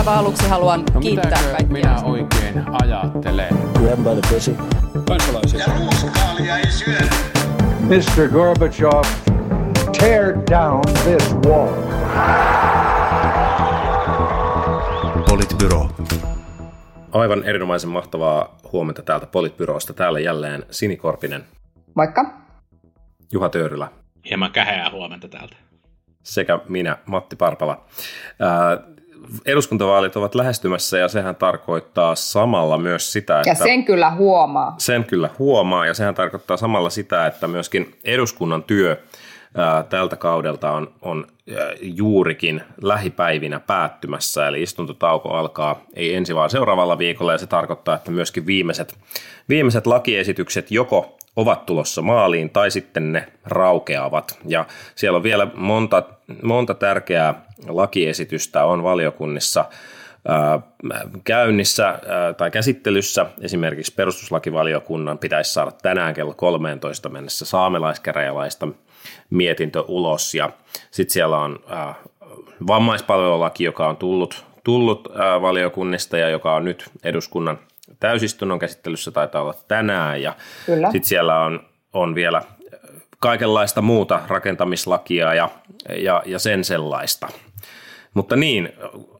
aivan aluksi haluan no, kiittää kaikkia. minä oikein ajattelen? Grab by the pussy. Kansalaisia. Ja ruuskaalia ei syö. Mr. Gorbachev, tear down this wall. Politbyro. Aivan erinomaisen mahtavaa huomenta täältä Politbyrosta. Täällä jälleen Sini Korpinen. Moikka. Juha Töyrylä. Hieman käheää huomenta täältä. Sekä minä, Matti Parpala. Eduskuntavaalit ovat lähestymässä ja sehän tarkoittaa samalla myös sitä, että... Ja sen kyllä huomaa. Sen kyllä huomaa ja sehän tarkoittaa samalla sitä, että myöskin eduskunnan työ tältä kaudelta on, on juurikin lähipäivinä päättymässä, eli istuntotauko alkaa ei ensi vaan seuraavalla viikolla, ja se tarkoittaa, että myöskin viimeiset, viimeiset lakiesitykset joko ovat tulossa maaliin tai sitten ne raukeavat. Ja siellä on vielä monta, monta tärkeää lakiesitystä on valiokunnissa käynnissä tai käsittelyssä. Esimerkiksi perustuslakivaliokunnan pitäisi saada tänään kello 13 mennessä saamelaiskäräjälaista mietintö ulos. Ja sitten siellä on vammaispalvelulaki, joka on tullut, tullut valiokunnista ja joka on nyt eduskunnan täysistunnon käsittelyssä taitaa olla tänään ja sitten siellä on, on vielä kaikenlaista muuta rakentamislakia ja, ja, ja sen sellaista. Mutta niin,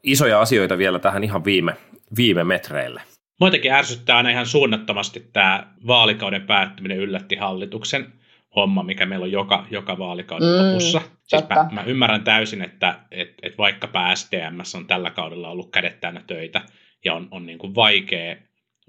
isoja asioita vielä tähän ihan viime, viime metreille. Muitakin ärsyttää aina ihan suunnattomasti tämä vaalikauden päättyminen yllätti hallituksen homma, mikä meillä on joka, joka vaalikauden mm, lopussa. Siis mä, mä ymmärrän täysin, että et, et vaikkapa STMS on tällä kaudella ollut kädet täynnä töitä ja on, on niin kuin vaikea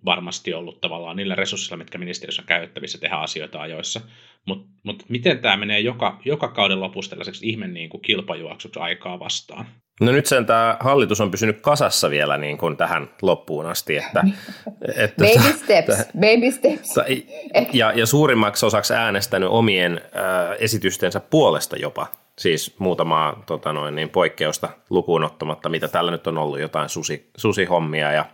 varmasti ollut tavallaan niillä resursseilla, mitkä ministeriössä on käytettävissä tehdä asioita ajoissa. Mutta mut miten tämä menee joka, joka kauden lopussa tällaiseksi ihme niin kuin kilpajuoksuksi aikaa vastaan? No nyt sen tämä hallitus on pysynyt kasassa vielä niin kuin tähän loppuun asti. Että, että baby steps, baby steps. Ja, ja suurimmaksi osaksi äänestänyt omien äh, esitystensä puolesta jopa. Siis muutamaa tota noin, niin poikkeusta lukuun ottamatta, mitä tällä nyt on ollut jotain susi, susihommia ja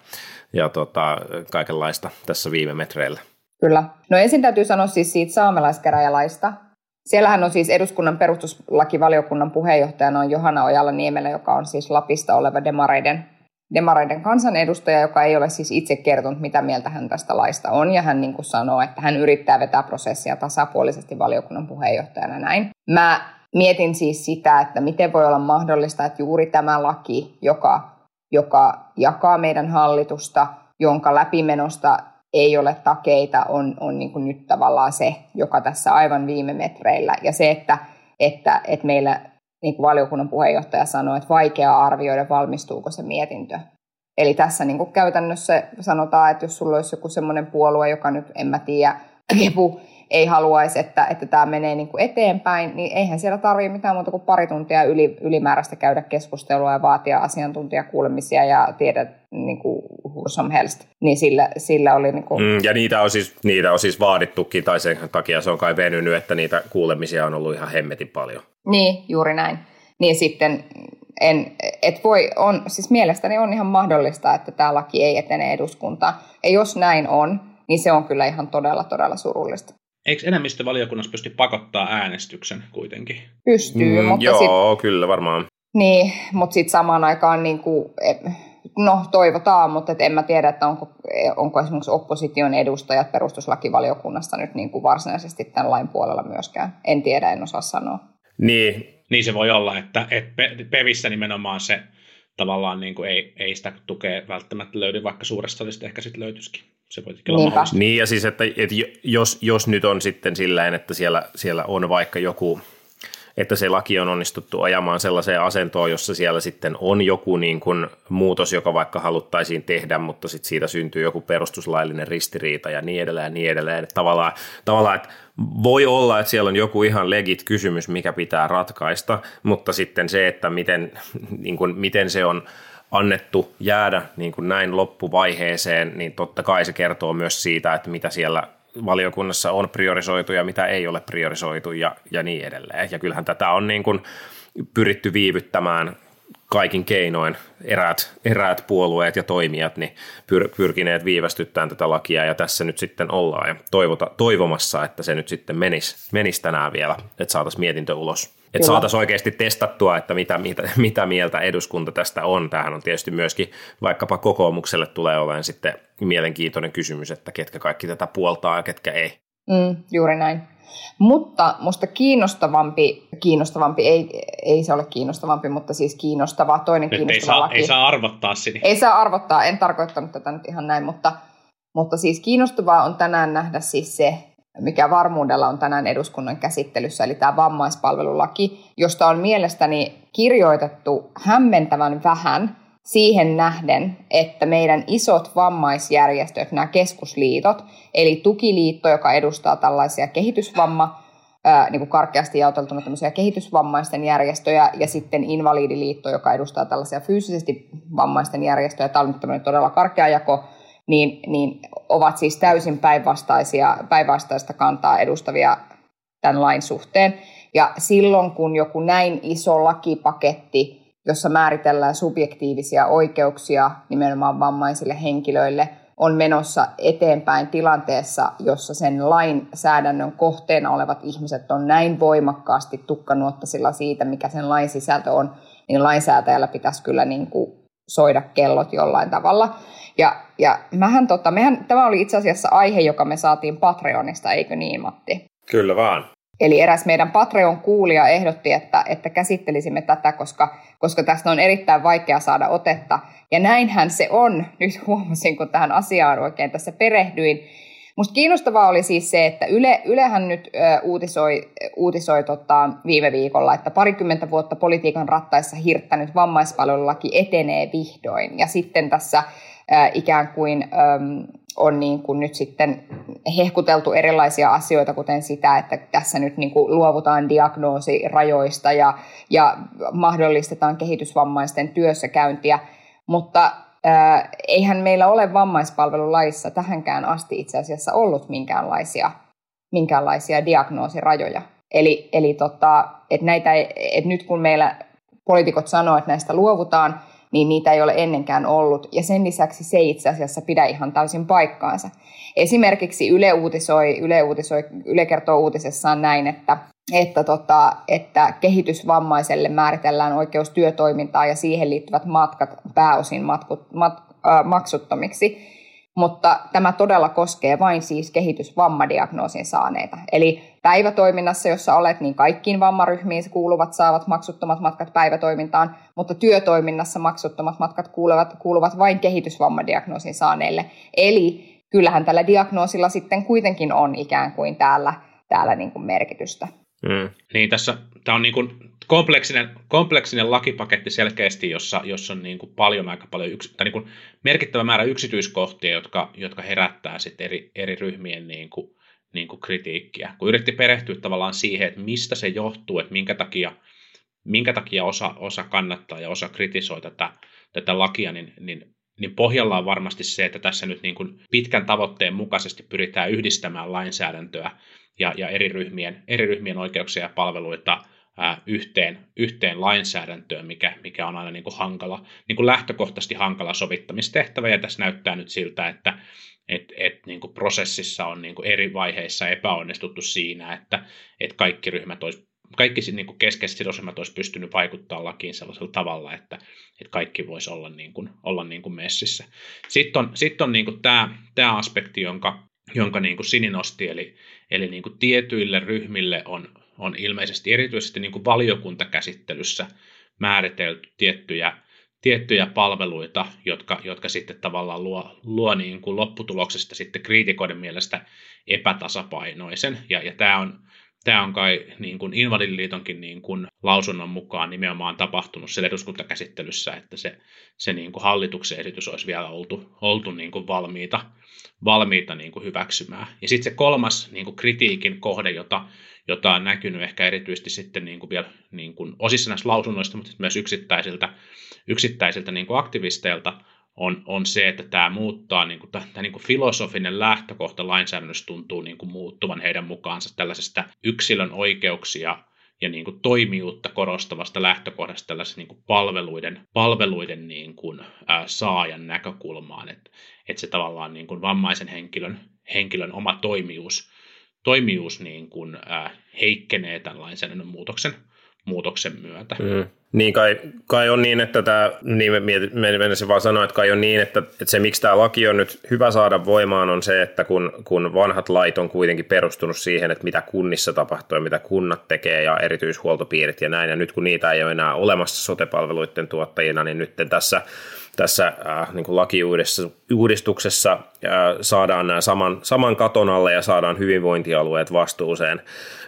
ja tota, kaikenlaista tässä viime metreillä. Kyllä. No ensin täytyy sanoa siis siitä saamelaiskäräjälaista. Siellähän on siis eduskunnan perustuslakivaliokunnan puheenjohtajana on Johanna Ojala Niemelä, joka on siis Lapista oleva demareiden, demareiden kansanedustaja, joka ei ole siis itse kertonut, mitä mieltä hän tästä laista on. Ja hän niin kuin sanoo, että hän yrittää vetää prosessia tasapuolisesti valiokunnan puheenjohtajana näin. Mä mietin siis sitä, että miten voi olla mahdollista, että juuri tämä laki, joka joka jakaa meidän hallitusta, jonka läpimenosta ei ole takeita, on, on niin kuin nyt tavallaan se, joka tässä aivan viime metreillä. Ja se, että, että, että meillä niin kuin valiokunnan puheenjohtaja sanoi, että vaikea arvioida, valmistuuko se mietintö. Eli tässä niin kuin käytännössä sanotaan, että jos sulla olisi joku semmoinen puolue, joka nyt, en mä tiedä, kepu, ei haluaisi, että, että tämä menee niin kuin eteenpäin, niin eihän siellä tarvitse mitään muuta kuin pari tuntia yli, ylimääräistä käydä keskustelua ja vaatia asiantuntijakuulemisia ja tiedä niin kuin som helst. Niin sillä, sillä oli niin kuin... mm, ja niitä on, siis, niitä on siis vaadittukin, tai sen takia se on kai venynyt, että niitä kuulemisia on ollut ihan hemmetin paljon. Niin, juuri näin. Niin sitten en, et voi, on, siis mielestäni on ihan mahdollista, että tämä laki ei etene eduskuntaan. Ja jos näin on, niin se on kyllä ihan todella, todella surullista. Eikö enemmistövaliokunnassa pysty pakottaa äänestyksen kuitenkin? Pystyy, mm, mutta Joo, sit, kyllä varmaan. Niin, mutta sitten samaan aikaan niin kuin, no toivotaan, mutta et en mä tiedä, että onko, onko esimerkiksi opposition edustajat perustuslakivaliokunnassa nyt niin kuin varsinaisesti tämän lain puolella myöskään. En tiedä, en osaa sanoa. Niin. Niin se voi olla, että, että PEVissä nimenomaan se tavallaan niin kuin ei, ei sitä tukea välttämättä löydy, vaikka suuresta salista ehkä sitten löytyisikin se voi olla mahdollista. Niin ja siis, että, että jos, jos nyt on sitten sillä että siellä, siellä on vaikka joku, että se laki on onnistuttu ajamaan sellaiseen asentoon, jossa siellä sitten on joku niin kuin muutos, joka vaikka haluttaisiin tehdä, mutta sitten siitä syntyy joku perustuslaillinen ristiriita ja niin edelleen ja niin edelleen. Että tavallaan, tavallaan, että voi olla, että siellä on joku ihan legit kysymys, mikä pitää ratkaista, mutta sitten se, että miten, niin kuin, miten se on annettu jäädä niin kuin näin loppuvaiheeseen, niin totta kai se kertoo myös siitä, että mitä siellä valiokunnassa on priorisoitu ja mitä ei ole priorisoitu ja, ja niin edelleen. Ja kyllähän tätä on niin kuin pyritty viivyttämään kaikin keinoin eräät, eräät puolueet ja toimijat niin pyr, pyrkineet viivästyttämään tätä lakia ja tässä nyt sitten ollaan ja toivota, toivomassa, että se nyt sitten menisi, menisi tänään vielä, että saataisiin mietintö ulos. Että saataisiin oikeasti testattua, että mitä, mitä, mitä mieltä eduskunta tästä on. Tämähän on tietysti myöskin vaikkapa kokoomukselle tulee olemaan sitten mielenkiintoinen kysymys, että ketkä kaikki tätä puoltaa ja ketkä ei. Mm, juuri näin. Mutta musta kiinnostavampi, kiinnostavampi ei, ei se ole kiinnostavampi, mutta siis kiinnostava, toinen nyt kiinnostava ei saa, laki. ei saa arvottaa sinne. Ei saa arvottaa, en tarkoittanut tätä nyt ihan näin, mutta, mutta siis kiinnostavaa on tänään nähdä siis se, mikä varmuudella on tänään eduskunnan käsittelyssä, eli tämä vammaispalvelulaki, josta on mielestäni kirjoitettu hämmentävän vähän siihen nähden, että meidän isot vammaisjärjestöt, nämä keskusliitot, eli Tukiliitto, joka edustaa tällaisia kehitysvamma, niin kuin karkeasti jaoteltuna tämmöisiä kehitysvammaisten järjestöjä, ja sitten Invalidiliitto, joka edustaa tällaisia fyysisesti vammaisten järjestöjä, tämä on nyt todella karkea jako, niin, niin ovat siis täysin päinvastaisia, päinvastaista kantaa edustavia tämän lain suhteen. Ja silloin, kun joku näin iso lakipaketti, jossa määritellään subjektiivisia oikeuksia nimenomaan vammaisille henkilöille, on menossa eteenpäin tilanteessa, jossa sen lainsäädännön kohteena olevat ihmiset on näin voimakkaasti tukkanuottasilla siitä, mikä sen lain sisältö on, niin lainsäätäjällä pitäisi kyllä niin kuin soida kellot jollain tavalla. Ja, ja mähän, tota, mehän, tämä oli itse asiassa aihe, joka me saatiin Patreonista, eikö niin Matti? Kyllä vaan. Eli eräs meidän Patreon-kuulija ehdotti, että, että käsittelisimme tätä, koska, koska tästä on erittäin vaikea saada otetta. Ja näinhän se on, nyt huomasin, kun tähän asiaan oikein tässä perehdyin. Musta kiinnostavaa oli siis se, että Yle, Ylehän nyt ö, uutisoi, uutisoi tota, viime viikolla, että parikymmentä vuotta politiikan rattaissa hirttänyt vammaispalvelulaki etenee vihdoin. Ja sitten tässä ikään kuin on niin kuin nyt sitten hehkuteltu erilaisia asioita, kuten sitä, että tässä nyt niin kuin luovutaan diagnoosirajoista ja, ja mahdollistetaan kehitysvammaisten työssäkäyntiä, mutta äh, eihän meillä ole vammaispalvelulaissa tähänkään asti itse asiassa ollut minkäänlaisia, minkäänlaisia diagnoosirajoja. Eli, eli tota, et näitä, et nyt kun meillä poliitikot sanoo, että näistä luovutaan, niin niitä ei ole ennenkään ollut. Ja sen lisäksi se ei itse asiassa pidä ihan täysin paikkaansa. Esimerkiksi Yle uutisoi, Yle, uutisoi, Yle kertoo uutisessaan näin, että, että, tota, että kehitysvammaiselle määritellään oikeus työtoimintaan ja siihen liittyvät matkat pääosin matkut, mat, äh, maksuttomiksi mutta tämä todella koskee vain siis kehitysvammadiagnoosin saaneita. Eli päivätoiminnassa, jossa olet, niin kaikkiin vammaryhmiin kuuluvat saavat maksuttomat matkat päivätoimintaan, mutta työtoiminnassa maksuttomat matkat kuuluvat, kuuluvat vain kehitysvammadiagnoosin saaneille. Eli kyllähän tällä diagnoosilla sitten kuitenkin on ikään kuin täällä, täällä niin kuin merkitystä. Mm. Niin tässä, tämä on niin kuin kompleksinen, kompleksinen lakipaketti selkeästi, jossa, jossa on niin kuin paljon aika paljon yks, tai niin kuin merkittävä määrä yksityiskohtia, jotka, jotka herättää sitten eri, eri ryhmien niin kuin, niin kuin kritiikkiä. Kun yritti perehtyä tavallaan siihen, että mistä se johtuu, että minkä takia, minkä takia osa, osa kannattaa ja osa kritisoi tätä, tätä lakia, niin, niin, niin pohjalla on varmasti se, että tässä nyt niin kuin pitkän tavoitteen mukaisesti pyritään yhdistämään lainsäädäntöä ja, ja eri, ryhmien, eri ryhmien oikeuksia ja palveluita ää, yhteen, yhteen lainsäädäntöön, mikä, mikä on aina niin kuin hankala, niin kuin lähtökohtaisesti hankala sovittamistehtävä, ja tässä näyttää nyt siltä, että et, et, niin kuin prosessissa on niin kuin eri vaiheissa epäonnistuttu siinä, että et kaikki ryhmät olisi kaikki niin kuin keskeiset sidosryhmät olisi pystynyt vaikuttaa lakiin sellaisella tavalla, että, että kaikki voisi olla, niin kuin, olla niin kuin messissä. Sitten on, sitten on niin kuin tämä, tämä aspekti, jonka, jonka niin kuin Sini nosti, eli, eli niin kuin tietyille ryhmille on, on ilmeisesti erityisesti niin kuin valiokuntakäsittelyssä määritelty tiettyjä, tiettyjä palveluita, jotka, jotka sitten tavallaan luo, luo niin kuin lopputuloksesta sitten kriitikoiden mielestä epätasapainoisen. Ja, ja tämä on, tämä on kai niin kuin Invalidiliitonkin niin kuin lausunnon mukaan nimenomaan tapahtunut siellä eduskuntakäsittelyssä, että se, se niin kuin hallituksen esitys olisi vielä oltu, oltu niin kuin valmiita, valmiita niin kuin hyväksymään. Ja sitten se kolmas niin kuin kritiikin kohde, jota, jota on näkynyt ehkä erityisesti sitten niin kuin vielä niin kuin osissa näistä lausunnoista, mutta myös yksittäisiltä, yksittäisiltä niin kuin aktivisteilta, on, on se, että tämä muuttaa, niin kuin, tämä niin kuin filosofinen lähtökohta lainsäädännössä tuntuu niin kuin muuttuvan heidän mukaansa tällaisesta yksilön oikeuksia ja niin kuin toimijuutta korostavasta lähtökohdasta tällaisen niin kuin palveluiden, palveluiden niin kuin, ää, saajan näkökulmaan, että, että se tavallaan niin kuin vammaisen henkilön, henkilön oma toimijuus, toimijuus niin kuin, ää, heikkenee tämän lainsäädännön muutoksen, muutoksen myötä. Mm. Niin kai, kai on niin, että tämä, niin menisin vaan sanoa, että kai on niin, että, että se miksi tämä laki on nyt hyvä saada voimaan on se, että kun, kun vanhat lait on kuitenkin perustunut siihen, että mitä kunnissa tapahtuu ja mitä kunnat tekee ja erityishuoltopiirit ja näin, ja nyt kun niitä ei ole enää olemassa sotepalveluiden tuottajina, niin nyt tässä tässä äh, niin lakiuudistuksessa äh, saadaan nämä saman, saman katon alle ja saadaan hyvinvointialueet vastuuseen,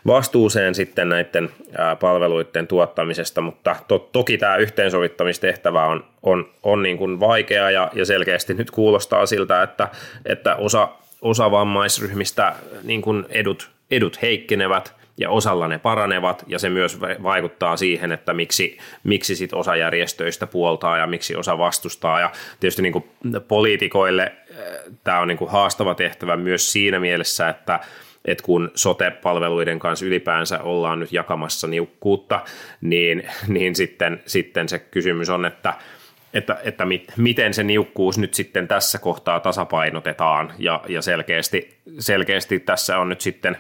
vastuuseen sitten näiden äh, palveluiden tuottamisesta, mutta to, toki tämä yhteensovittamistehtävä on, on, on niin kuin vaikea ja, ja selkeästi nyt kuulostaa siltä, että, että osa, osa vammaisryhmistä niin kuin edut, edut heikkenevät – ja osalla ne paranevat, ja se myös vaikuttaa siihen, että miksi, miksi sit osa järjestöistä puoltaa ja miksi osa vastustaa, ja tietysti niin kuin poliitikoille äh, tämä on niin kuin haastava tehtävä myös siinä mielessä, että että kun sote-palveluiden kanssa ylipäänsä ollaan nyt jakamassa niukkuutta, niin, niin sitten, sitten se kysymys on, että, että, että mit, miten se niukkuus nyt sitten tässä kohtaa tasapainotetaan, ja, ja selkeästi, selkeästi tässä on nyt sitten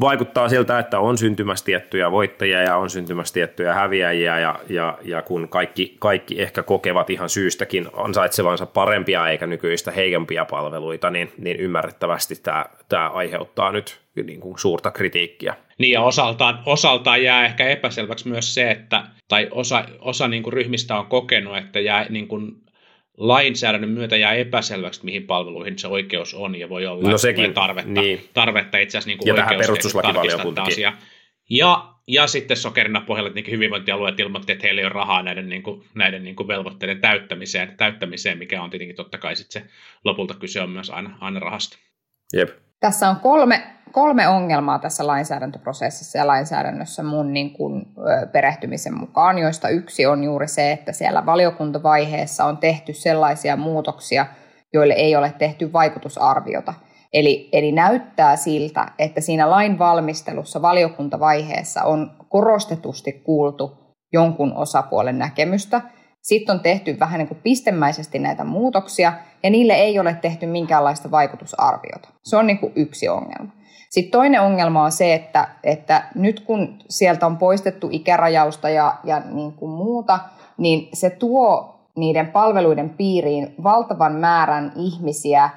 vaikuttaa siltä, että on syntymässä tiettyjä voittajia ja on syntymässä tiettyjä häviäjiä ja, ja, ja kun kaikki, kaikki ehkä kokevat ihan syystäkin ansaitsevansa parempia eikä nykyistä heikompia palveluita, niin, niin ymmärrettävästi tämä, tämä aiheuttaa nyt niin kuin suurta kritiikkiä. Niin ja osaltaan, osaltaan jää ehkä epäselväksi myös se, että tai osa, osa niin kuin ryhmistä on kokenut, että jää niin kuin lainsäädännön myötä jää epäselväksi, mihin palveluihin se oikeus on, ja voi olla no sekin, tarvetta, niin. tarvetta itse asiassa niin ja tähän perustuslakivaliokuntakin. Ja, ja sitten sokerina pohjalla niin hyvinvointialueet ilmoitti, että heillä ei ole rahaa näiden, niin kuin, näiden niin kuin velvoitteiden täyttämiseen, täyttämiseen, mikä on tietenkin totta kai sitten se lopulta kyse on myös aina, aina rahasta. Jep. Tässä on kolme, kolme ongelmaa tässä lainsäädäntöprosessissa ja lainsäädännössä mun niin kuin, perehtymisen mukaan, joista yksi on juuri se, että siellä valiokuntavaiheessa on tehty sellaisia muutoksia, joille ei ole tehty vaikutusarviota. Eli, eli näyttää siltä, että siinä lain valmistelussa valiokuntavaiheessa on korostetusti kuultu jonkun osapuolen näkemystä – sitten on tehty vähän niin kuin pistemäisesti näitä muutoksia, ja niille ei ole tehty minkäänlaista vaikutusarviota. Se on niin kuin yksi ongelma. Sitten toinen ongelma on se, että, että nyt kun sieltä on poistettu ikärajausta ja, ja niin kuin muuta, niin se tuo niiden palveluiden piiriin valtavan määrän ihmisiä.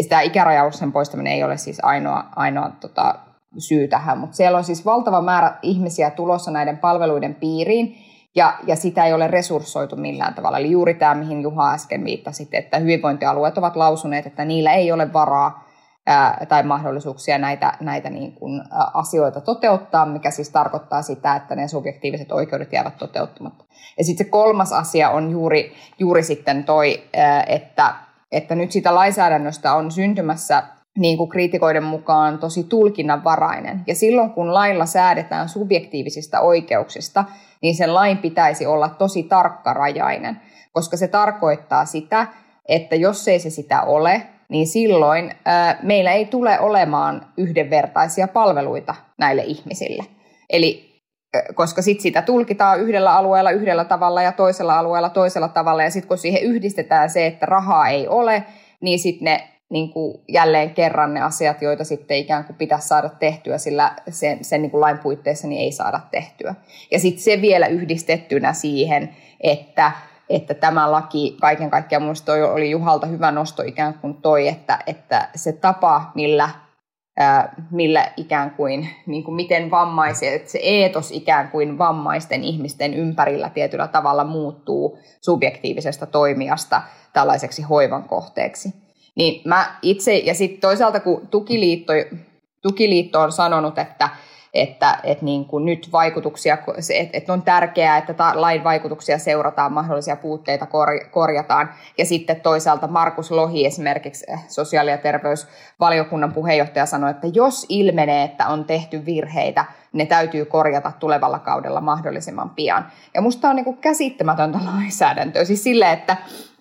Sitä ikärajauksen poistaminen ei ole siis ainoa, ainoa tota, syy tähän, mutta siellä on siis valtava määrä ihmisiä tulossa näiden palveluiden piiriin, ja, ja sitä ei ole resurssoitu millään tavalla. Eli juuri tämä, mihin Juha äsken viittasi, että hyvinvointialueet ovat lausuneet, että niillä ei ole varaa tai mahdollisuuksia näitä, näitä niin kuin, asioita toteuttaa, mikä siis tarkoittaa sitä, että ne subjektiiviset oikeudet jäävät toteuttamatta. Ja sitten se kolmas asia on juuri, juuri sitten toi, että, että nyt sitä lainsäädännöstä on syntymässä niin kuin kriitikoiden mukaan tosi tulkinnanvarainen. Ja silloin kun lailla säädetään subjektiivisista oikeuksista, niin sen lain pitäisi olla tosi tarkkarajainen, koska se tarkoittaa sitä, että jos ei se sitä ole, niin silloin meillä ei tule olemaan yhdenvertaisia palveluita näille ihmisille. Eli koska sitten sitä tulkitaan yhdellä alueella yhdellä tavalla ja toisella alueella toisella tavalla, ja sitten kun siihen yhdistetään se, että rahaa ei ole, niin sitten ne niin kuin jälleen kerran ne asiat, joita sitten ikään kuin pitäisi saada tehtyä, sillä sen, sen niin kuin lain puitteissa niin ei saada tehtyä. Ja sitten se vielä yhdistettynä siihen, että, että tämä laki, kaiken kaikkiaan minusta oli Juhalta hyvä nosto ikään kuin toi, että, että se tapa, millä millä ikään kuin, niin kuin miten vammaiset, se eetos ikään kuin vammaisten ihmisten ympärillä tietyllä tavalla muuttuu subjektiivisesta toimijasta tällaiseksi hoivan kohteeksi. Niin mä itse, ja sitten toisaalta kun tukiliitto, tukiliitto on sanonut, että että, että niin kuin nyt vaikutuksia, että, on tärkeää, että lain vaikutuksia seurataan, mahdollisia puutteita korjataan. Ja sitten toisaalta Markus Lohi esimerkiksi eh, sosiaali- ja terveysvaliokunnan puheenjohtaja sanoi, että jos ilmenee, että on tehty virheitä, ne täytyy korjata tulevalla kaudella mahdollisimman pian. Ja musta on niin kuin käsittämätöntä lainsäädäntöä, siis sille, että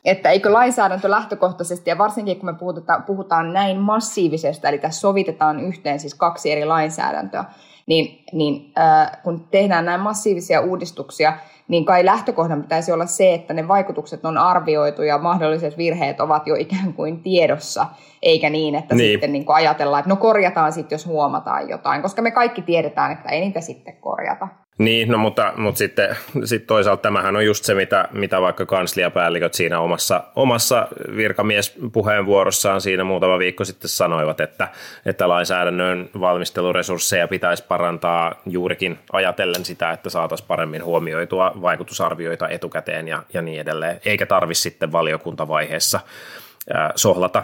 että eikö lainsäädäntö lähtökohtaisesti, ja varsinkin kun me puhutaan, puhutaan näin massiivisesta, eli tässä sovitetaan yhteen siis kaksi eri lainsäädäntöä, niin, niin äh, kun tehdään näin massiivisia uudistuksia, niin kai lähtökohdan pitäisi olla se, että ne vaikutukset on arvioitu ja mahdolliset virheet ovat jo ikään kuin tiedossa, eikä niin, että niin. sitten niin kuin ajatellaan, että no korjataan sitten, jos huomataan jotain, koska me kaikki tiedetään, että ei niitä sitten korjata. Niin, no mutta, mutta sitten sit toisaalta tämähän on just se, mitä, mitä vaikka kansliapäälliköt siinä omassa, omassa virkamiespuheenvuorossaan siinä muutama viikko sitten sanoivat, että, että lainsäädännön valmisteluresursseja pitäisi parantaa juurikin ajatellen sitä, että saataisiin paremmin huomioitua vaikutusarvioita etukäteen ja, ja niin edelleen, eikä tarvitse sitten valiokuntavaiheessa sohlata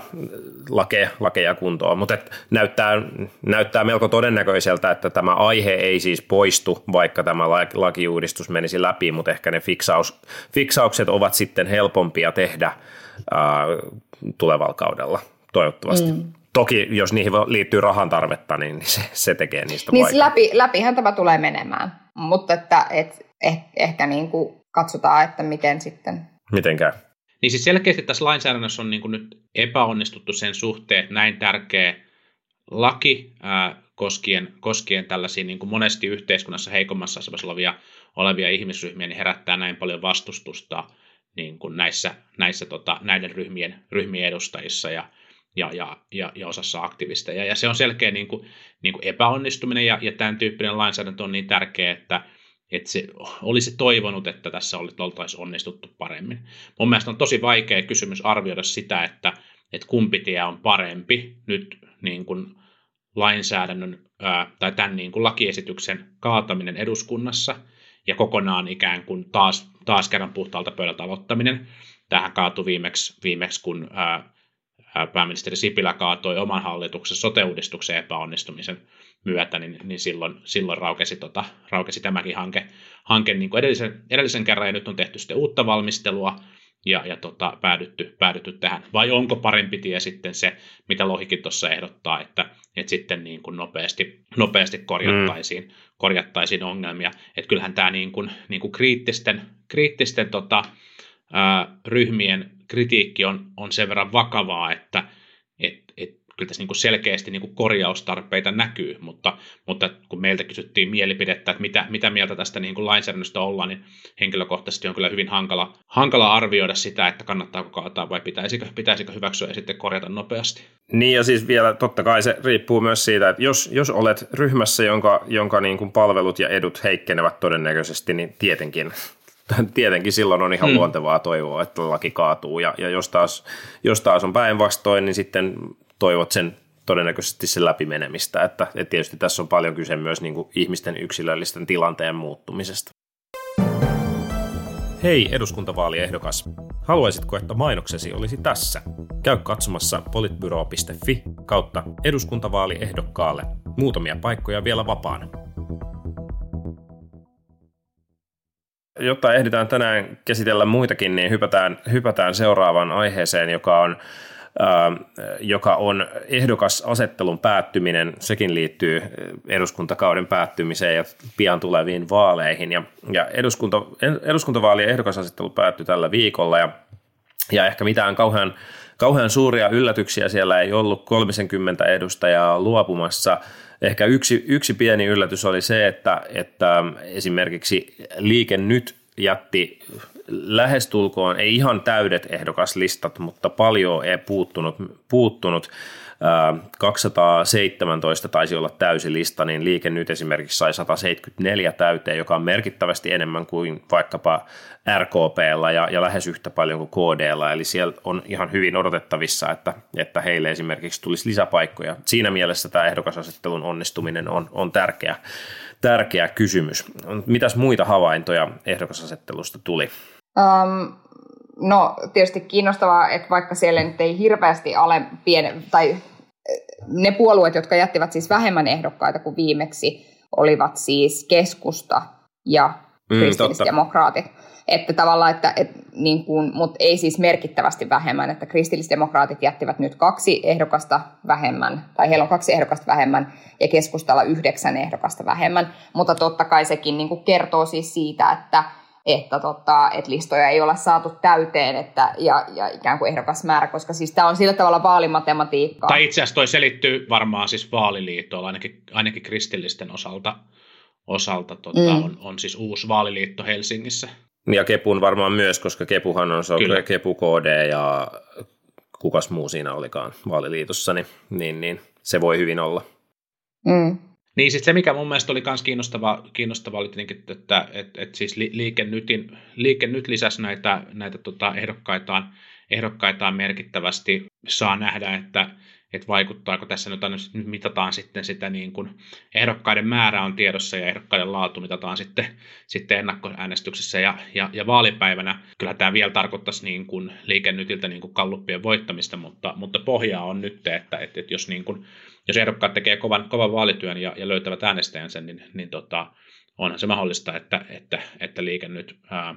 lakeja, lakeja kuntoon, mutta näyttää, näyttää melko todennäköiseltä, että tämä aihe ei siis poistu, vaikka tämä lakiuudistus menisi läpi, mutta ehkä ne fiksaus, fiksaukset ovat sitten helpompia tehdä ää, tulevalla kaudella, toivottavasti. Mm. Toki jos niihin liittyy rahan tarvetta, niin se, se tekee niistä niin siis läpi, läpihän tämä tulee menemään, mutta että et, eh, ehkä niin kuin katsotaan, että miten sitten. Miten käy? Niin siis selkeästi tässä lainsäädännössä on niin kuin nyt epäonnistuttu sen suhteen, että näin tärkeä laki ää, koskien, koskien tällaisia niin kuin monesti yhteiskunnassa heikommassa asemassa olevia, olevia ihmisryhmiä, niin herättää näin paljon vastustusta niin kuin näissä, näissä tota, näiden ryhmien, ryhmien edustajissa ja, ja, ja, ja, ja osassa aktivisteja. Ja se on selkeä niin kuin, niin kuin epäonnistuminen ja, ja tämän tyyppinen lainsäädäntö on niin tärkeä, että että se olisi toivonut, että tässä oltaisiin onnistuttu paremmin. Mun mielestä on tosi vaikea kysymys arvioida sitä, että, että kumpi tie on parempi nyt niin kuin lainsäädännön ää, tai tämän niin kuin lakiesityksen kaataminen eduskunnassa ja kokonaan ikään kuin taas, taas kerran puhtaalta pöydältä aloittaminen. Tähän kaatui viimeksi, viimeksi kun ää, pääministeri Sipilä kaatoi oman hallituksen sote-uudistuksen epäonnistumisen myötä, niin, niin silloin, silloin raukesi, tota, raukesi tämäkin hanke, hanke niin kuin edellisen, edellisen kerran, ja nyt on tehty sitten uutta valmistelua, ja, ja tota, päädytty, päädytty tähän. Vai onko parempi tie sitten se, mitä Lohikin tuossa ehdottaa, että, että sitten niin kuin nopeasti, nopeasti korjattaisiin, mm. korjattaisiin ongelmia. Että kyllähän tämä niin kuin, niin kuin kriittisten, kriittisten tota, ää, ryhmien kritiikki on, on sen verran vakavaa, että et, et, kyllä tässä niin selkeästi niin korjaustarpeita näkyy, mutta, mutta kun meiltä kysyttiin mielipidettä, että mitä, mitä mieltä tästä niin lainsäädännöstä ollaan, niin henkilökohtaisesti on kyllä hyvin hankala, hankala arvioida sitä, että kannattaako kaataa vai pitäisikö, pitäisikö hyväksyä ja sitten korjata nopeasti. Niin ja siis vielä totta kai se riippuu myös siitä, että jos, jos olet ryhmässä, jonka, jonka niin kuin palvelut ja edut heikkenevät todennäköisesti, niin tietenkin tietenkin silloin on ihan mm. luontevaa toivoa, että laki kaatuu. Ja, ja jos, taas, jos taas on päinvastoin, niin sitten toivot sen todennäköisesti sen läpimenemistä. Että, että tietysti tässä on paljon kyse myös niin kuin ihmisten yksilöllisten tilanteen muuttumisesta. Hei eduskuntavaaliehdokas! Haluaisitko, että mainoksesi olisi tässä? Käy katsomassa politbyro.fi kautta eduskuntavaaliehdokkaalle. Muutamia paikkoja vielä vapaana. Jotta ehditään tänään käsitellä muitakin, niin hypätään, hypätään seuraavaan aiheeseen, joka on joka on ehdokasasettelun päättyminen. Sekin liittyy eduskuntakauden päättymiseen ja pian tuleviin vaaleihin. Ja, ja eduskunta, eduskuntavaalien ehdokasasettelu päättyi tällä viikolla ja, ja ehkä mitään kauhean, kauhean suuria yllätyksiä siellä ei ollut. 30 edustajaa luopumassa. Ehkä yksi, yksi pieni yllätys oli se, että, että esimerkiksi Liike Nyt jätti lähestulkoon, ei ihan täydet ehdokaslistat, mutta paljon ei puuttunut, puuttunut 217 taisi olla täysi lista, niin liike nyt esimerkiksi sai 174 täyteen, joka on merkittävästi enemmän kuin vaikkapa RKPllä ja, ja lähes yhtä paljon kuin KDlla, eli siellä on ihan hyvin odotettavissa, että, että heille esimerkiksi tulisi lisäpaikkoja. Siinä mielessä tämä ehdokasasettelun onnistuminen on, on tärkeä, tärkeä kysymys. Mitäs muita havaintoja ehdokasasettelusta tuli? Um, no tietysti kiinnostavaa, että vaikka siellä nyt ei hirveästi ale piene, tai ne puolueet, jotka jättivät siis vähemmän ehdokkaita kuin viimeksi, olivat siis keskusta ja mm, kristillisdemokraatit. Mm, että tavallaan, että, et, niin kuin, mutta ei siis merkittävästi vähemmän, että kristillisdemokraatit jättivät nyt kaksi ehdokasta vähemmän, tai heillä on kaksi ehdokasta vähemmän, ja keskustalla yhdeksän ehdokasta vähemmän, mutta totta kai sekin niin kuin kertoo siis siitä, että että, tota, että listoja ei olla saatu täyteen että, ja, ja ikään kuin ehdokasmäärä, koska siis tämä on sillä tavalla vaalimatematiikkaa. Tai itse asiassa toi selittyy varmaan siis vaaliliittoilla, ainakin, ainakin kristillisten osalta, osalta tota, mm. on, on siis uusi vaaliliitto Helsingissä. Ja Kepun varmaan myös, koska Kepuhan on, se on Kyllä. Kepu KD ja kukas muu siinä olikaan vaaliliitossa, niin, niin, niin se voi hyvin olla. Mm. Niin, sitten se, mikä mun mielestä oli myös kiinnostava, kiinnostava oli tietenkin, että et, et siis Liike, Nytin, Liike Nyt lisäsi näitä, näitä tota ehdokkaitaan, ehdokkaitaan merkittävästi. Saa nähdä, että että vaikuttaako tässä nyt, nyt mitataan sitten sitä niin kuin ehdokkaiden määrä on tiedossa ja ehdokkaiden laatu mitataan sitten, sitten ennakkoäänestyksessä ja, ja, ja vaalipäivänä. Kyllä tämä vielä tarkoittaisi niin kuin liikennytiltä niin kuin kalluppien voittamista, mutta, mutta pohjaa on nyt, että, että, että jos, niin kuin, jos ehdokkaat tekee kovan, kovan vaalityön ja, ja löytävät äänestäjänsä, niin, niin tota, onhan se mahdollista, että, että, että liike nyt ää,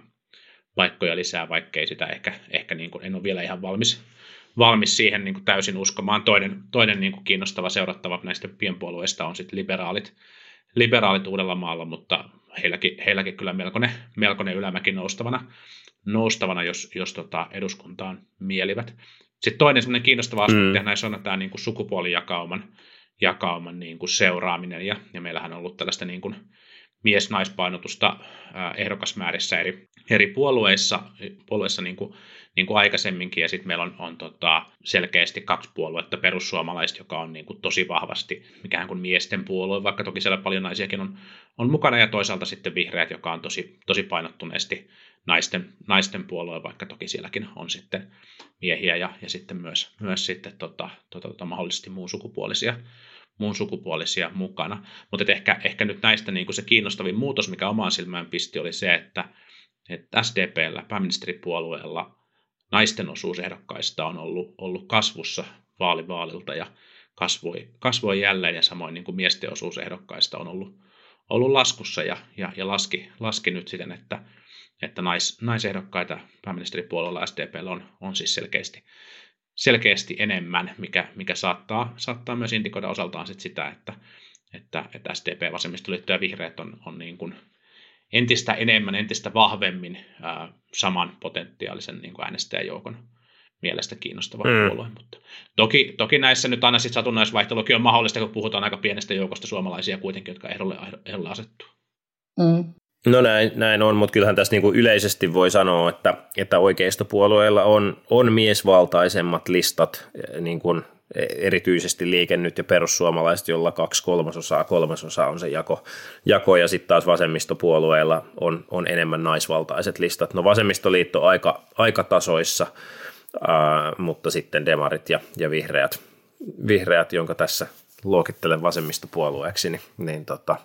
paikkoja lisää, vaikkei sitä ehkä, ehkä niin kuin, en ole vielä ihan valmis, valmis siihen niin kuin täysin uskomaan. Toinen, toinen niin kuin kiinnostava seurattava näistä pienpuolueista on sitten liberaalit, liberaalit Uudellamaalla, mutta heilläkin, heilläkin kyllä melkoinen, melkoinen ylämäki noustavana, noustavana jos, jos tota eduskuntaan mielivät. Sitten toinen semmoinen kiinnostava aspekti mm. näissä on tämä niin kuin sukupuolijakauman jakauman niin kuin seuraaminen, ja, ja meillähän on ollut tällaista niin kuin mies-naispainotusta ehdokasmäärissä eri, eri puolueissa, puolueissa niin kuin niin kuin aikaisemminkin, ja sitten meillä on, on tota, selkeästi kaksi puoluetta, perussuomalaiset, joka on niin kuin tosi vahvasti mikään kuin miesten puolue, vaikka toki siellä paljon naisiakin on, on mukana, ja toisaalta sitten vihreät, joka on tosi, tosi painottuneesti naisten, naisten puolue, vaikka toki sielläkin on sitten miehiä ja, ja sitten myös, myös sitten tota, tota, tota, mahdollisesti muun sukupuolisia, muun sukupuolisia mukana. Mutta ehkä, ehkä nyt näistä niin kuin se kiinnostavin muutos, mikä omaan silmään pisti, oli se, että, että SDPllä, pääministeripuolueella, naisten osuus ehdokkaista on ollut, ollut kasvussa vaalivaalilta ja kasvoi, kasvoi jälleen ja samoin niin kuin miesten osuus ehdokkaista on ollut, ollut laskussa ja, ja, ja laski, laski nyt siten, että, että nais, naisehdokkaita pääministeripuolella SDPllä on, on siis selkeästi, selkeästi enemmän, mikä, mikä saattaa, saattaa myös indikoida osaltaan sit sitä, että, että, että SDP, vasemmistoliitto ja vihreät on, on niin kuin entistä enemmän, entistä vahvemmin ää, saman potentiaalisen niin kuin äänestäjäjoukon mielestä kiinnostava mm. puolue. Mutta toki, toki näissä nyt aina sit satunnaisvaihtelukin on mahdollista, kun puhutaan aika pienestä joukosta suomalaisia kuitenkin, jotka ehdolle, ehdolle asettuu. Mm. No näin, näin on, mutta kyllähän tässä niin kuin yleisesti voi sanoa, että, että oikeistopuolueilla on, on miesvaltaisemmat listat niin kuin erityisesti liikennyt ja perussuomalaiset, jolla kaksi kolmasosaa, kolmasosaa on se jako, jako ja sitten taas vasemmistopuolueilla on, on enemmän naisvaltaiset listat. No vasemmistoliitto aika, aika tasoissa, ää, mutta sitten demarit ja, ja vihreät, vihreät, jonka tässä luokittelen vasemmistopuolueeksi, niin, niin tota,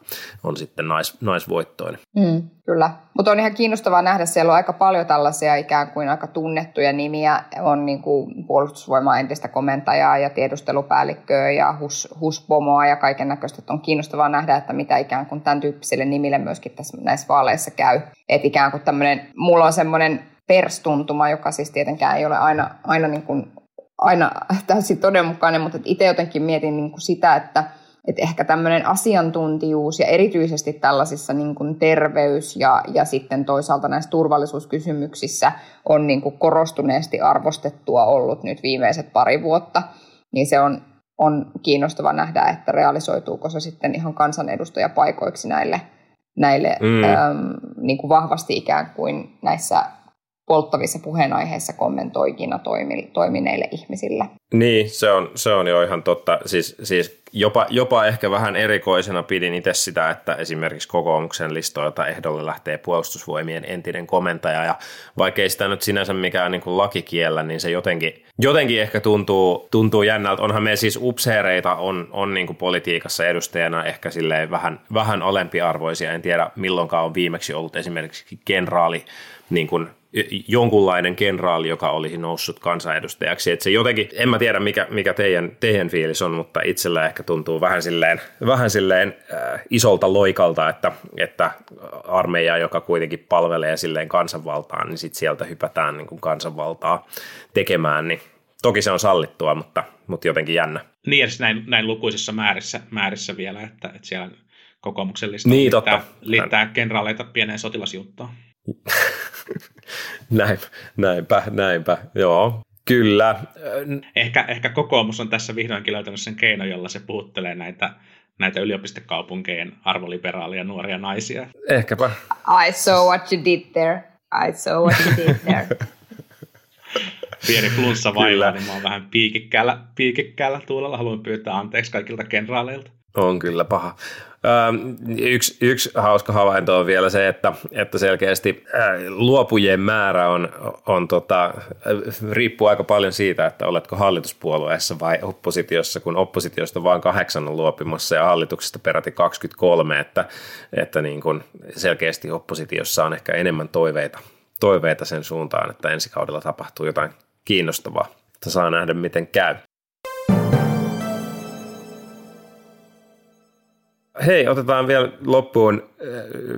on sitten nais, naisvoittoinen. Mm, kyllä, mutta on ihan kiinnostavaa nähdä, siellä on aika paljon tällaisia ikään kuin aika tunnettuja nimiä, on niin kuin puolustusvoimaa entistä komentajaa ja tiedustelupäällikköä ja hus, huspomoa ja kaiken näköistä, on kiinnostavaa nähdä, että mitä ikään kuin tämän tyyppisille nimille myöskin tässä näissä vaaleissa käy, että ikään kuin tämmöinen, mulla on semmoinen perstuntuma, joka siis tietenkään ei ole aina, aina niin kuin aina täysin todenmukainen, mutta itse jotenkin mietin niin kuin sitä, että, että ehkä tämmöinen asiantuntijuus ja erityisesti tällaisissa niin kuin terveys- ja, ja sitten toisaalta näissä turvallisuuskysymyksissä on niin kuin korostuneesti arvostettua ollut nyt viimeiset pari vuotta, niin se on, on kiinnostava nähdä, että realisoituuko se sitten ihan kansanedustajapaikoiksi näille, näille mm. äm, niin kuin vahvasti ikään kuin näissä polttavissa puheenaiheissa kommentoijina toimineille ihmisille. Niin, se on, se on jo ihan totta. Siis, siis jopa, jopa ehkä vähän erikoisena pidin itse sitä, että esimerkiksi kokoomuksen listoilta ehdolle lähtee puolustusvoimien entinen komentaja, ja vaikkei sitä nyt sinänsä mikään niin kuin lakikiellä, niin se jotenkin, jotenkin ehkä tuntuu, tuntuu jännältä. Onhan me siis upseereita on, on niin kuin politiikassa edustajana ehkä silleen vähän, vähän alempiarvoisia. En tiedä milloinkaan on viimeksi ollut esimerkiksi kenraali niin kuin jonkunlainen kenraali, joka olisi noussut kansanedustajaksi. Että se jotenkin, en mä tiedä mikä, mikä teidän, teidän fiilis on, mutta itsellä ehkä tuntuu vähän silleen, vähän silleen äh, isolta loikalta, että, että armeija, joka kuitenkin palvelee silleen kansanvaltaa, niin sitten sieltä hypätään niin kuin kansanvaltaa tekemään, niin toki se on sallittua, mutta, mutta jotenkin jännä. Niin, näin, näin lukuisissa määrissä, määrissä vielä, että, että siellä kokoomuksen listalla niin, liittää, liittää kenraaleita pieneen sotilasjuttaan. Näin, näinpä, näinpä, joo. Kyllä. Ehkä, ehkä kokoomus on tässä vihdoinkin löytänyt sen keino, jolla se puhuttelee näitä, näitä yliopistokaupunkejen arvoliberaaleja nuoria naisia. Ehkäpä. I saw what you did there. I saw what you did there. Pieni flunssa vailla, niin mä oon vähän piikikkäällä, piikikkäällä tuulella. Haluan pyytää anteeksi kaikilta kenraaleilta. On kyllä paha. Yksi, yksi hauska havainto on vielä se, että, että selkeästi luopujien määrä on, on tota, riippuu aika paljon siitä, että oletko hallituspuolueessa vai oppositiossa, kun oppositiosta vain kahdeksan on luopimassa ja hallituksesta peräti 23, että, että niin kuin selkeästi oppositiossa on ehkä enemmän toiveita, toiveita sen suuntaan, että ensi kaudella tapahtuu jotain kiinnostavaa. Saa nähdä, miten käy. Hei, otetaan vielä loppuun äh,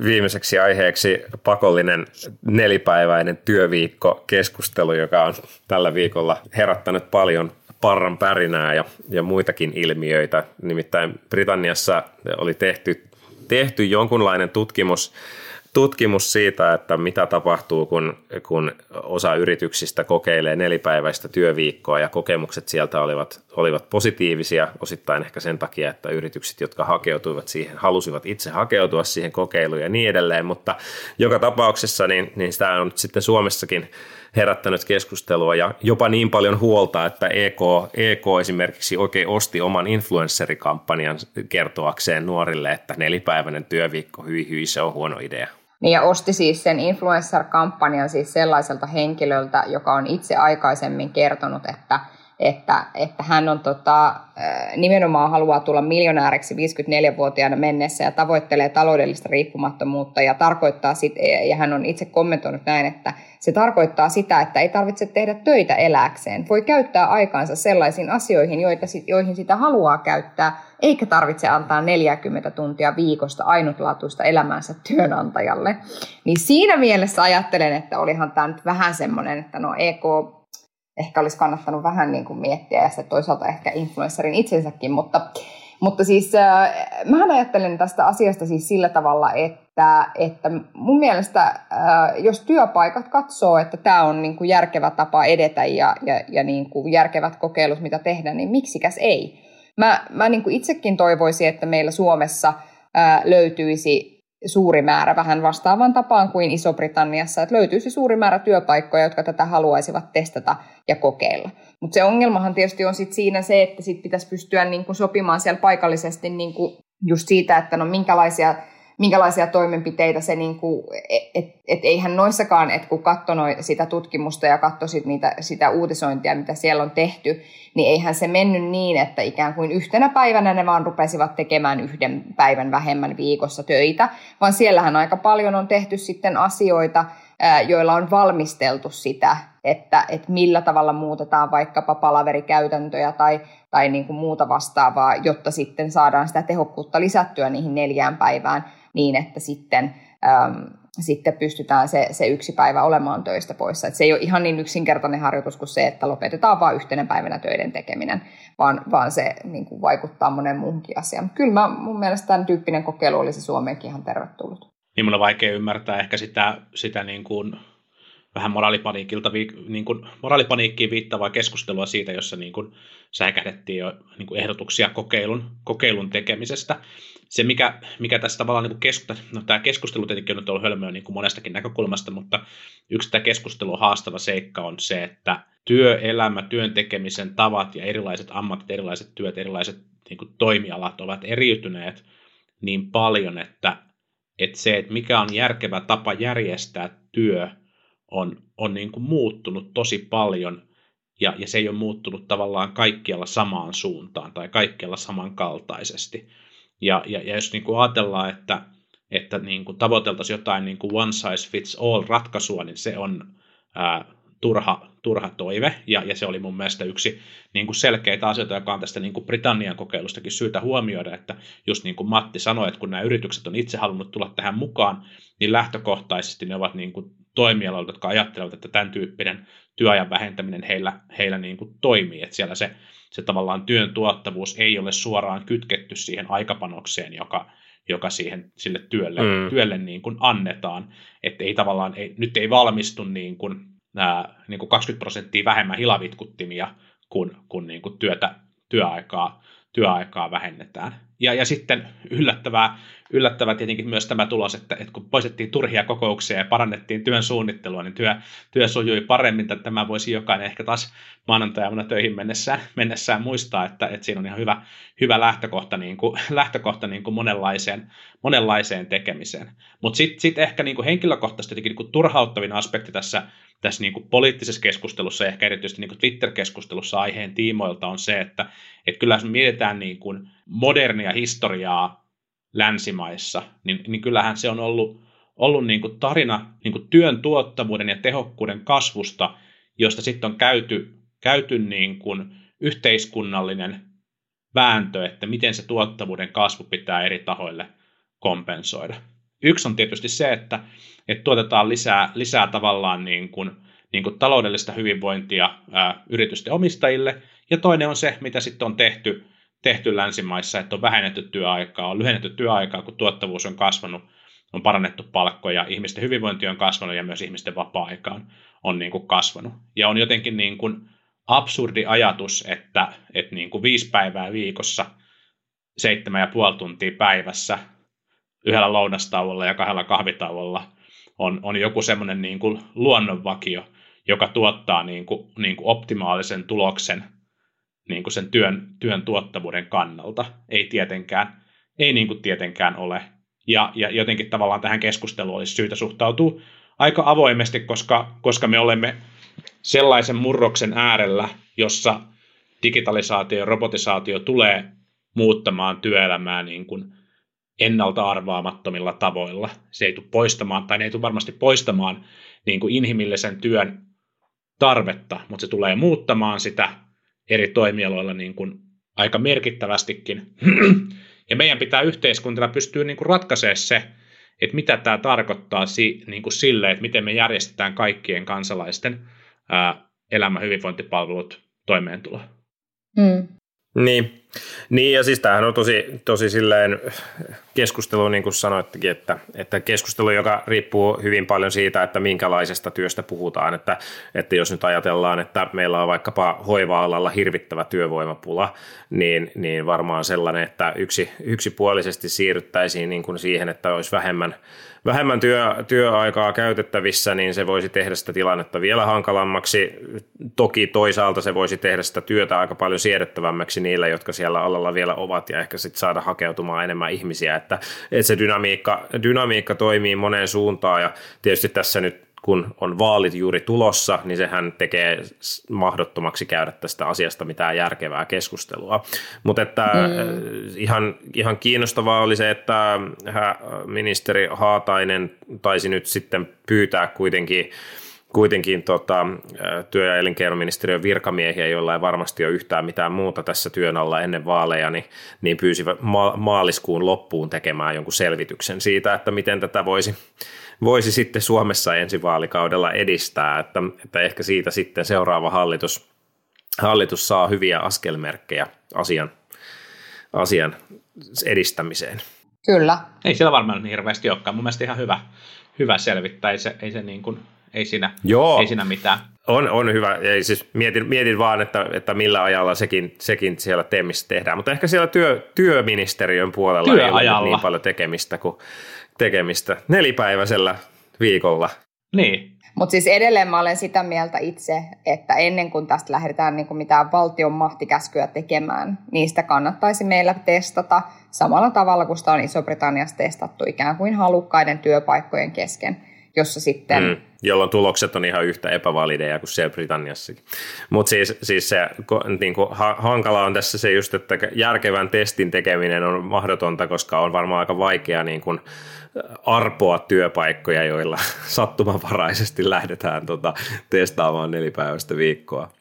viimeiseksi aiheeksi pakollinen nelipäiväinen työviikko keskustelu, joka on tällä viikolla herättänyt paljon parran pärinää ja, ja muitakin ilmiöitä. Nimittäin Britanniassa oli tehty, tehty jonkunlainen tutkimus tutkimus siitä, että mitä tapahtuu, kun, kun osa yrityksistä kokeilee nelipäiväistä työviikkoa ja kokemukset sieltä olivat, olivat positiivisia, osittain ehkä sen takia, että yritykset, jotka hakeutuivat siihen, halusivat itse hakeutua siihen kokeiluun ja niin edelleen, mutta joka tapauksessa niin, niin sitä on nyt sitten Suomessakin herättänyt keskustelua ja jopa niin paljon huolta, että EK, EK esimerkiksi oikein osti oman influensserikampanjan kertoakseen nuorille, että nelipäiväinen työviikko, hyi hyi, se on huono idea. Niin ja osti siis sen influencer-kampanjan siis sellaiselta henkilöltä, joka on itse aikaisemmin kertonut, että, että, että hän on tota, nimenomaan haluaa tulla miljonääriksi 54-vuotiaana mennessä ja tavoittelee taloudellista riippumattomuutta ja tarkoittaa sit, ja hän on itse kommentoinut näin, että se tarkoittaa sitä, että ei tarvitse tehdä töitä eläkseen. Voi käyttää aikaansa sellaisiin asioihin, joita, joihin sitä haluaa käyttää, eikä tarvitse antaa 40 tuntia viikosta ainutlaatuista elämänsä työnantajalle. Niin siinä mielessä ajattelen, että olihan tämä nyt vähän semmoinen, että no EK ehkä olisi kannattanut vähän niin kuin miettiä ja se toisaalta ehkä influencerin itsensäkin, mutta, mutta siis äh, mä ajattelen tästä asiasta siis sillä tavalla, että, että mun mielestä äh, jos työpaikat katsoo, että tämä on niin kuin järkevä tapa edetä ja, ja, ja niin kuin järkevät kokeilut, mitä tehdä, niin miksikäs ei. Mä, mä niin kuin itsekin toivoisin, että meillä Suomessa äh, löytyisi suuri määrä vähän vastaavan tapaan kuin Iso-Britanniassa, että löytyisi suuri määrä työpaikkoja, jotka tätä haluaisivat testata ja kokeilla. Mutta se ongelmahan tietysti on sit siinä se, että sit pitäisi pystyä niinku sopimaan siellä paikallisesti niinku just siitä, että no minkälaisia minkälaisia toimenpiteitä se, niin kuin, et, et, et eihän noissakaan, että kun katsoi sitä tutkimusta ja katsoi niitä, sitä uutisointia, mitä siellä on tehty, niin eihän se mennyt niin, että ikään kuin yhtenä päivänä ne vaan rupesivat tekemään yhden päivän vähemmän viikossa töitä, vaan siellähän aika paljon on tehty sitten asioita, joilla on valmisteltu sitä, että, että millä tavalla muutetaan vaikkapa palaverikäytäntöjä tai, tai niin kuin muuta vastaavaa, jotta sitten saadaan sitä tehokkuutta lisättyä niihin neljään päivään niin, että sitten, äm, sitten pystytään se, se yksi päivä olemaan töistä poissa. Et se ei ole ihan niin yksinkertainen harjoitus kuin se, että lopetetaan vain yhtenä päivänä töiden tekeminen, vaan, vaan se niin kuin vaikuttaa monen muuhunkin asiaan. Kyllä mä, mun mielestä tämän tyyppinen kokeilu olisi Suomeenkin ihan tervetullut. Niin mun on vaikea ymmärtää ehkä sitä, sitä niin kuin vähän moraalipaniikilta, niin kuin, moraalipaniikkiin viittavaa keskustelua siitä, jossa niin kuin säikähdettiin jo niin kuin ehdotuksia kokeilun, kokeilun tekemisestä. Se, mikä, mikä tässä tavallaan niin keskustelu, no tämä keskustelu tietenkin on nyt ollut hölmöä niin kuin monestakin näkökulmasta, mutta yksi tämä keskustelu haastava seikka on se, että työelämä, työn tekemisen tavat ja erilaiset ammatit, erilaiset työt, erilaiset niin kuin toimialat ovat eriytyneet niin paljon, että, että se, että mikä on järkevä tapa järjestää työ, on, on niin kuin muuttunut tosi paljon ja, ja se ei ole muuttunut tavallaan kaikkialla samaan suuntaan tai kaikkialla samankaltaisesti. Ja, ja, ja jos niin kuin ajatellaan, että, että niin kuin tavoiteltaisiin jotain niin kuin one size fits all ratkaisua, niin se on ää, turha, turha toive, ja, ja se oli mun mielestä yksi niin kuin selkeitä asioita, joka on tästä niin kuin Britannian kokeilustakin syytä huomioida, että just niin kuin Matti sanoi, että kun nämä yritykset on itse halunnut tulla tähän mukaan, niin lähtökohtaisesti ne ovat niin kuin toimialoilta, jotka ajattelevat, että tämän tyyppinen työajan vähentäminen heillä, heillä niin kuin toimii, että siellä se, se tavallaan työn tuottavuus ei ole suoraan kytketty siihen aikapanokseen, joka, joka siihen sille työlle, mm. työlle niin kuin annetaan, että ei tavallaan, ei, nyt ei valmistu niin kuin, ää, niin kuin 20 prosenttia vähemmän hilavitkuttimia, kun, kun niin kuin työtä, työaikaa, työaikaa vähennetään. Ja, ja sitten yllättävää, yllättävää tietenkin myös tämä tulos, että, että kun poistettiin turhia kokouksia ja parannettiin työn suunnittelua, niin työ, työ sujui paremmin. Että tämä voisi jokainen ehkä taas maanantajana töihin mennessään, mennessään muistaa, että, että siinä on ihan hyvä, hyvä lähtökohta, niin kuin, lähtökohta niin kuin monenlaiseen, monenlaiseen tekemiseen. Mutta sitten sit ehkä niin kuin henkilökohtaisesti niin kuin turhauttavin aspekti tässä, tässä niin kuin poliittisessa keskustelussa ja ehkä erityisesti niin kuin Twitter-keskustelussa aiheen tiimoilta on se, että, että kyllä jos mietitään niin kuin modernia historiaa länsimaissa, niin, niin kyllähän se on ollut, ollut niin kuin tarina niin kuin työn tuottavuuden ja tehokkuuden kasvusta, josta sitten on käyty, käyty niin kuin yhteiskunnallinen vääntö, että miten se tuottavuuden kasvu pitää eri tahoille kompensoida. Yksi on tietysti se, että, että tuotetaan lisää, lisää tavallaan niin kuin, niin kuin taloudellista hyvinvointia ää, yritysten omistajille, ja toinen on se, mitä sitten on tehty, tehty länsimaissa, että on vähennetty työaikaa, on lyhennetty työaikaa, kun tuottavuus on kasvanut, on parannettu palkkoja, ihmisten hyvinvointi on kasvanut ja myös ihmisten vapaa-aika on, on niin kuin kasvanut. Ja on jotenkin niin kuin absurdi ajatus, että, että niin kuin viisi päivää viikossa, seitsemän ja puoli tuntia päivässä, yhdellä lounastauolla ja kahdella kahvitauolla on, on joku semmoinen niin kuin luonnonvakio, joka tuottaa niin kuin, niin kuin optimaalisen tuloksen niin kuin sen työn, työn tuottavuuden kannalta. Ei tietenkään, ei niin kuin tietenkään ole. Ja, ja jotenkin tavallaan tähän keskusteluun olisi syytä suhtautua aika avoimesti, koska, koska me olemme sellaisen murroksen äärellä, jossa digitalisaatio ja robotisaatio tulee muuttamaan työelämää niin kuin ennalta arvaamattomilla tavoilla. Se ei tule poistamaan, tai ne ei tule varmasti poistamaan niin kuin inhimillisen työn tarvetta, mutta se tulee muuttamaan sitä eri toimialoilla niin kuin aika merkittävästikin. ja meidän pitää yhteiskuntana pystyä niin kuin ratkaisemaan se, että mitä tämä tarkoittaa si, niin kuin sille, että miten me järjestetään kaikkien kansalaisten ää, elämä, hyvinvointipalvelut, toimeentulo. Mm. Niin. Niin, ja siis tämähän on tosi, tosi silleen keskustelu, niin kuin sanoittekin, että, että keskustelu, joka riippuu hyvin paljon siitä, että minkälaisesta työstä puhutaan, että, että jos nyt ajatellaan, että meillä on vaikkapa hoiva-alalla hirvittävä työvoimapula, niin, niin varmaan sellainen, että yksi, yksipuolisesti siirryttäisiin niin kuin siihen, että olisi vähemmän vähemmän työ, työaikaa käytettävissä, niin se voisi tehdä sitä tilannetta vielä hankalammaksi. Toki toisaalta se voisi tehdä sitä työtä aika paljon siedettävämmäksi niille, jotka siellä alalla vielä ovat ja ehkä sitten saada hakeutumaan enemmän ihmisiä, että, että se dynamiikka, dynamiikka toimii moneen suuntaan ja tietysti tässä nyt kun on vaalit juuri tulossa, niin sehän tekee mahdottomaksi käydä tästä asiasta mitään järkevää keskustelua. Mutta että mm. ihan, ihan kiinnostavaa oli se, että ministeri Haatainen taisi nyt sitten pyytää kuitenkin kuitenkin tota, työ- ja elinkeinoministeriön virkamiehiä, joilla ei varmasti ole yhtään mitään muuta tässä työn alla ennen vaaleja, niin, niin pyysivät ma- maaliskuun loppuun tekemään jonkun selvityksen siitä, että miten tätä voisi, voisi sitten Suomessa ensi vaalikaudella edistää, että, että ehkä siitä sitten seuraava hallitus, hallitus saa hyviä askelmerkkejä asian, asian edistämiseen. Kyllä. Ei siellä varmaan niin hirveästi olekaan. Mun mielestä ihan hyvä, hyvä selvittää. Ei se, ei se niin kuin, ei siinä, Joo. ei siinä mitään. On, on hyvä. Ei, siis mietin, mietin vaan, että, että millä ajalla sekin, sekin siellä teemissä tehdään. Mutta ehkä siellä työ, työministeriön puolella Työajalla. ei ole niin paljon tekemistä kuin tekemistä nelipäiväisellä viikolla. Niin. Mutta siis edelleen mä olen sitä mieltä itse, että ennen kuin tästä lähdetään niin kuin mitään valtion mahtikäskyä tekemään, niistä kannattaisi meillä testata samalla tavalla kuin sitä on Iso-Britanniassa testattu ikään kuin halukkaiden työpaikkojen kesken, jossa sitten... Mm, jolloin tulokset on ihan yhtä epävalideja kuin siellä Britanniassakin. Mutta siis, siis se niin kuin, ha, hankala on tässä se just, että järkevän testin tekeminen on mahdotonta, koska on varmaan aika vaikea niin kuin, arpoa työpaikkoja, joilla sattumanvaraisesti lähdetään tota, testaamaan nelipäiväistä viikkoa.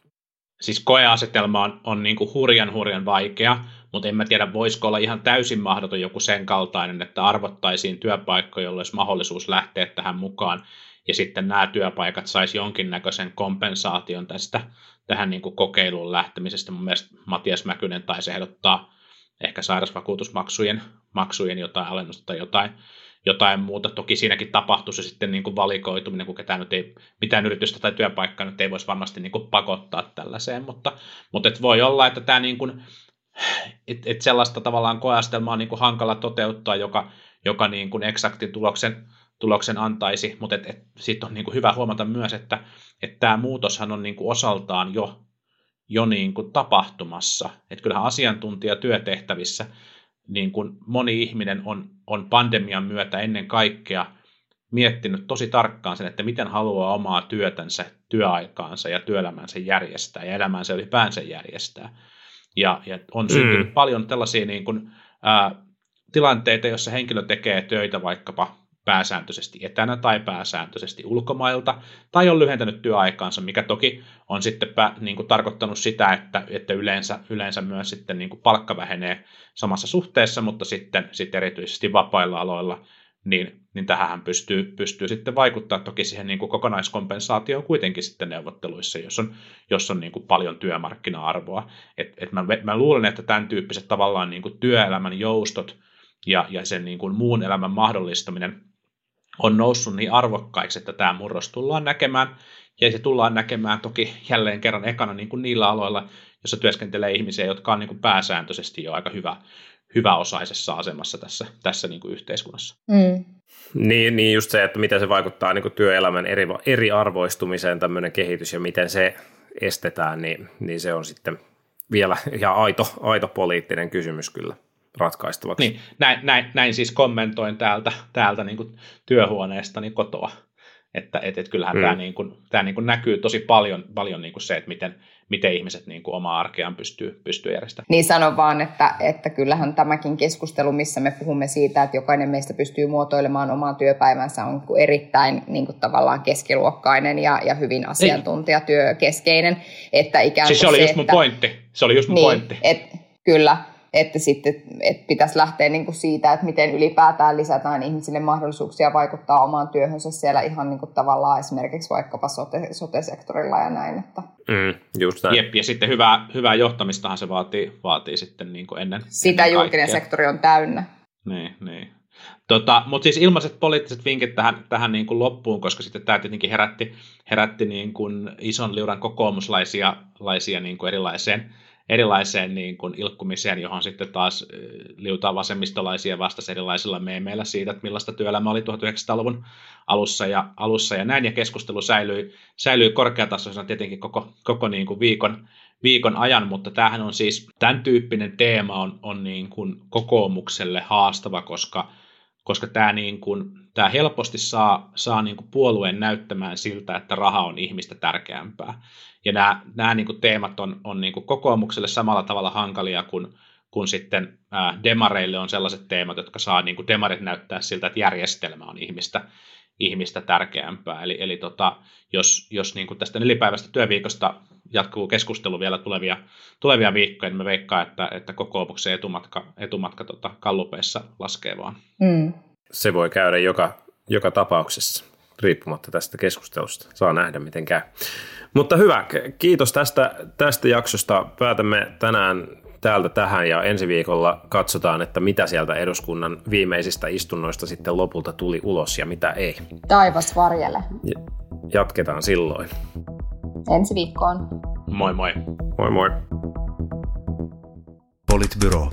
Siis koeasetelma on, on niin kuin hurjan hurjan vaikea, mutta en mä tiedä, voisiko olla ihan täysin mahdoton joku sen kaltainen, että arvottaisiin työpaikkoja, joilla olisi mahdollisuus lähteä tähän mukaan, ja sitten nämä työpaikat saisi jonkinnäköisen kompensaation tästä tähän niin kuin kokeiluun lähtemisestä. Mun mielestä Matias Mäkynen taisi ehdottaa ehkä sairausvakuutusmaksujen maksujen jotain alennusta tai jotain, jotain muuta. Toki siinäkin tapahtuu se sitten niin kuin valikoituminen, kun ketään nyt ei, mitään yritystä tai työpaikkaa nyt ei voisi varmasti niin kuin pakottaa tällaiseen, mutta, mutta et voi olla, että tämä niin kuin et, et sellaista tavallaan koeastelmaa on niin kuin hankala toteuttaa, joka, joka niin kuin eksaktin tuloksen, tuloksen antaisi, mutta sitten on niin kuin hyvä huomata myös, että, että tämä muutoshan on niin kuin osaltaan jo, jo niin kuin tapahtumassa. Että kyllähän asiantuntijatyötehtävissä niin kuin moni ihminen on, on pandemian myötä ennen kaikkea miettinyt tosi tarkkaan sen, että miten haluaa omaa työtänsä, työaikaansa ja työelämänsä järjestää ja elämänsä ylipäänsä järjestää. Ja, ja on syntynyt mm. paljon tällaisia niin kuin, ää, tilanteita, joissa henkilö tekee töitä vaikkapa pääsääntöisesti etänä tai pääsääntöisesti ulkomailta, tai on lyhentänyt työaikaansa, mikä toki on sitten pä, niin kuin tarkoittanut sitä, että, että yleensä, yleensä myös sitten niin kuin palkka vähenee samassa suhteessa, mutta sitten, sitten erityisesti vapailla aloilla niin, niin tähän pystyy, pystyy sitten vaikuttaa toki siihen niin kuin kokonaiskompensaatioon kuitenkin sitten neuvotteluissa, jos on, jos on niin kuin paljon työmarkkina-arvoa. Et, et mä, mä luulen, että tämän tyyppiset tavallaan niin kuin työelämän joustot ja, ja sen niin kuin muun elämän mahdollistaminen on noussut niin arvokkaiksi, että tämä murros tullaan näkemään, ja se tullaan näkemään toki jälleen kerran ekana niin kuin niillä aloilla, jossa työskentelee ihmisiä, jotka on niin kuin pääsääntöisesti jo aika hyvä, hyväosaisessa asemassa tässä, tässä niin kuin yhteiskunnassa. Mm. Niin, niin just se, että miten se vaikuttaa niin kuin työelämän eri, eriarvoistumiseen tämmöinen kehitys ja miten se estetään, niin, niin se on sitten vielä ihan aito, aito poliittinen kysymys kyllä ratkaistavaksi. Niin, näin, näin, näin siis kommentoin täältä, täältä niin kuin työhuoneestani kotoa. Että et, et kyllähän mm. tämä, niin kuin, tämä niin kuin näkyy tosi paljon, paljon niin kuin se, että miten, miten ihmiset niin kuin omaa arkeaan pystyy, pystyy järjestämään. Niin sanon vaan, että, että kyllähän tämäkin keskustelu, missä me puhumme siitä, että jokainen meistä pystyy muotoilemaan omaa työpäivänsä, on erittäin niin kuin tavallaan keskiluokkainen ja, ja hyvin asiantuntijatyökeskeinen. Että ikään kuin siis se oli se, just mun että, pointti. Se oli just mun niin, pointti. Et, kyllä, että sitten että pitäisi lähteä niin kuin siitä, että miten ylipäätään lisätään ihmisille mahdollisuuksia vaikuttaa omaan työhönsä siellä ihan niin kuin tavallaan esimerkiksi vaikkapa sote, sote-sektorilla ja näin. Että. Mm, just näin. Jep, ja sitten hyvää, hyvää johtamistahan se vaatii, vaatii sitten niin kuin ennen Sitä ennen julkinen kaikkea. sektori on täynnä. Niin, niin. Tota, Mutta siis ilmaiset poliittiset vinkit tähän, tähän niin kuin loppuun, koska sitten tämä tietenkin herätti, herätti niin kuin ison liuran kokoomuslaisia laisia niin kuin erilaiseen erilaiseen niin kuin ilkkumiseen, johon sitten taas liutaa vasemmistolaisia vastasi erilaisilla meemeillä siitä, että millaista työelämä oli 1900-luvun alussa ja, alussa ja näin, ja keskustelu säilyi, säilyi korkeatasoisena tietenkin koko, koko niin kuin viikon, viikon ajan, mutta tämähän on siis, tämän tyyppinen teema on, on niin kuin kokoomukselle haastava, koska koska tämä, niin kuin, tämä helposti saa, saa niin kuin puolueen näyttämään siltä, että raha on ihmistä tärkeämpää. Ja nämä, nämä niin kuin teemat on, on niin kuin kokoomukselle samalla tavalla hankalia kuin, kuin sitten demareille on sellaiset teemat, jotka saa niin kuin demarit näyttää siltä, että järjestelmä on ihmistä, ihmistä tärkeämpää. Eli, eli tota, jos, jos niin kuin tästä nelipäiväistä työviikosta jatkuu keskustelu vielä tulevia, tulevia viikkoja, niin me veikkaa, että, että kokoomuksen etumatka, etumatka tota, kallupeissa laskee vaan. Mm. Se voi käydä joka, joka tapauksessa, riippumatta tästä keskustelusta. Saa nähdä, miten käy. Mutta hyvä, kiitos tästä, tästä jaksosta. Päätämme tänään täältä tähän ja ensi viikolla katsotaan, että mitä sieltä eduskunnan viimeisistä istunnoista sitten lopulta tuli ulos ja mitä ei. Taivas varjele. Jatketaan silloin. Ensi viikkoon. Moi moi. Moi moi. Politbyro.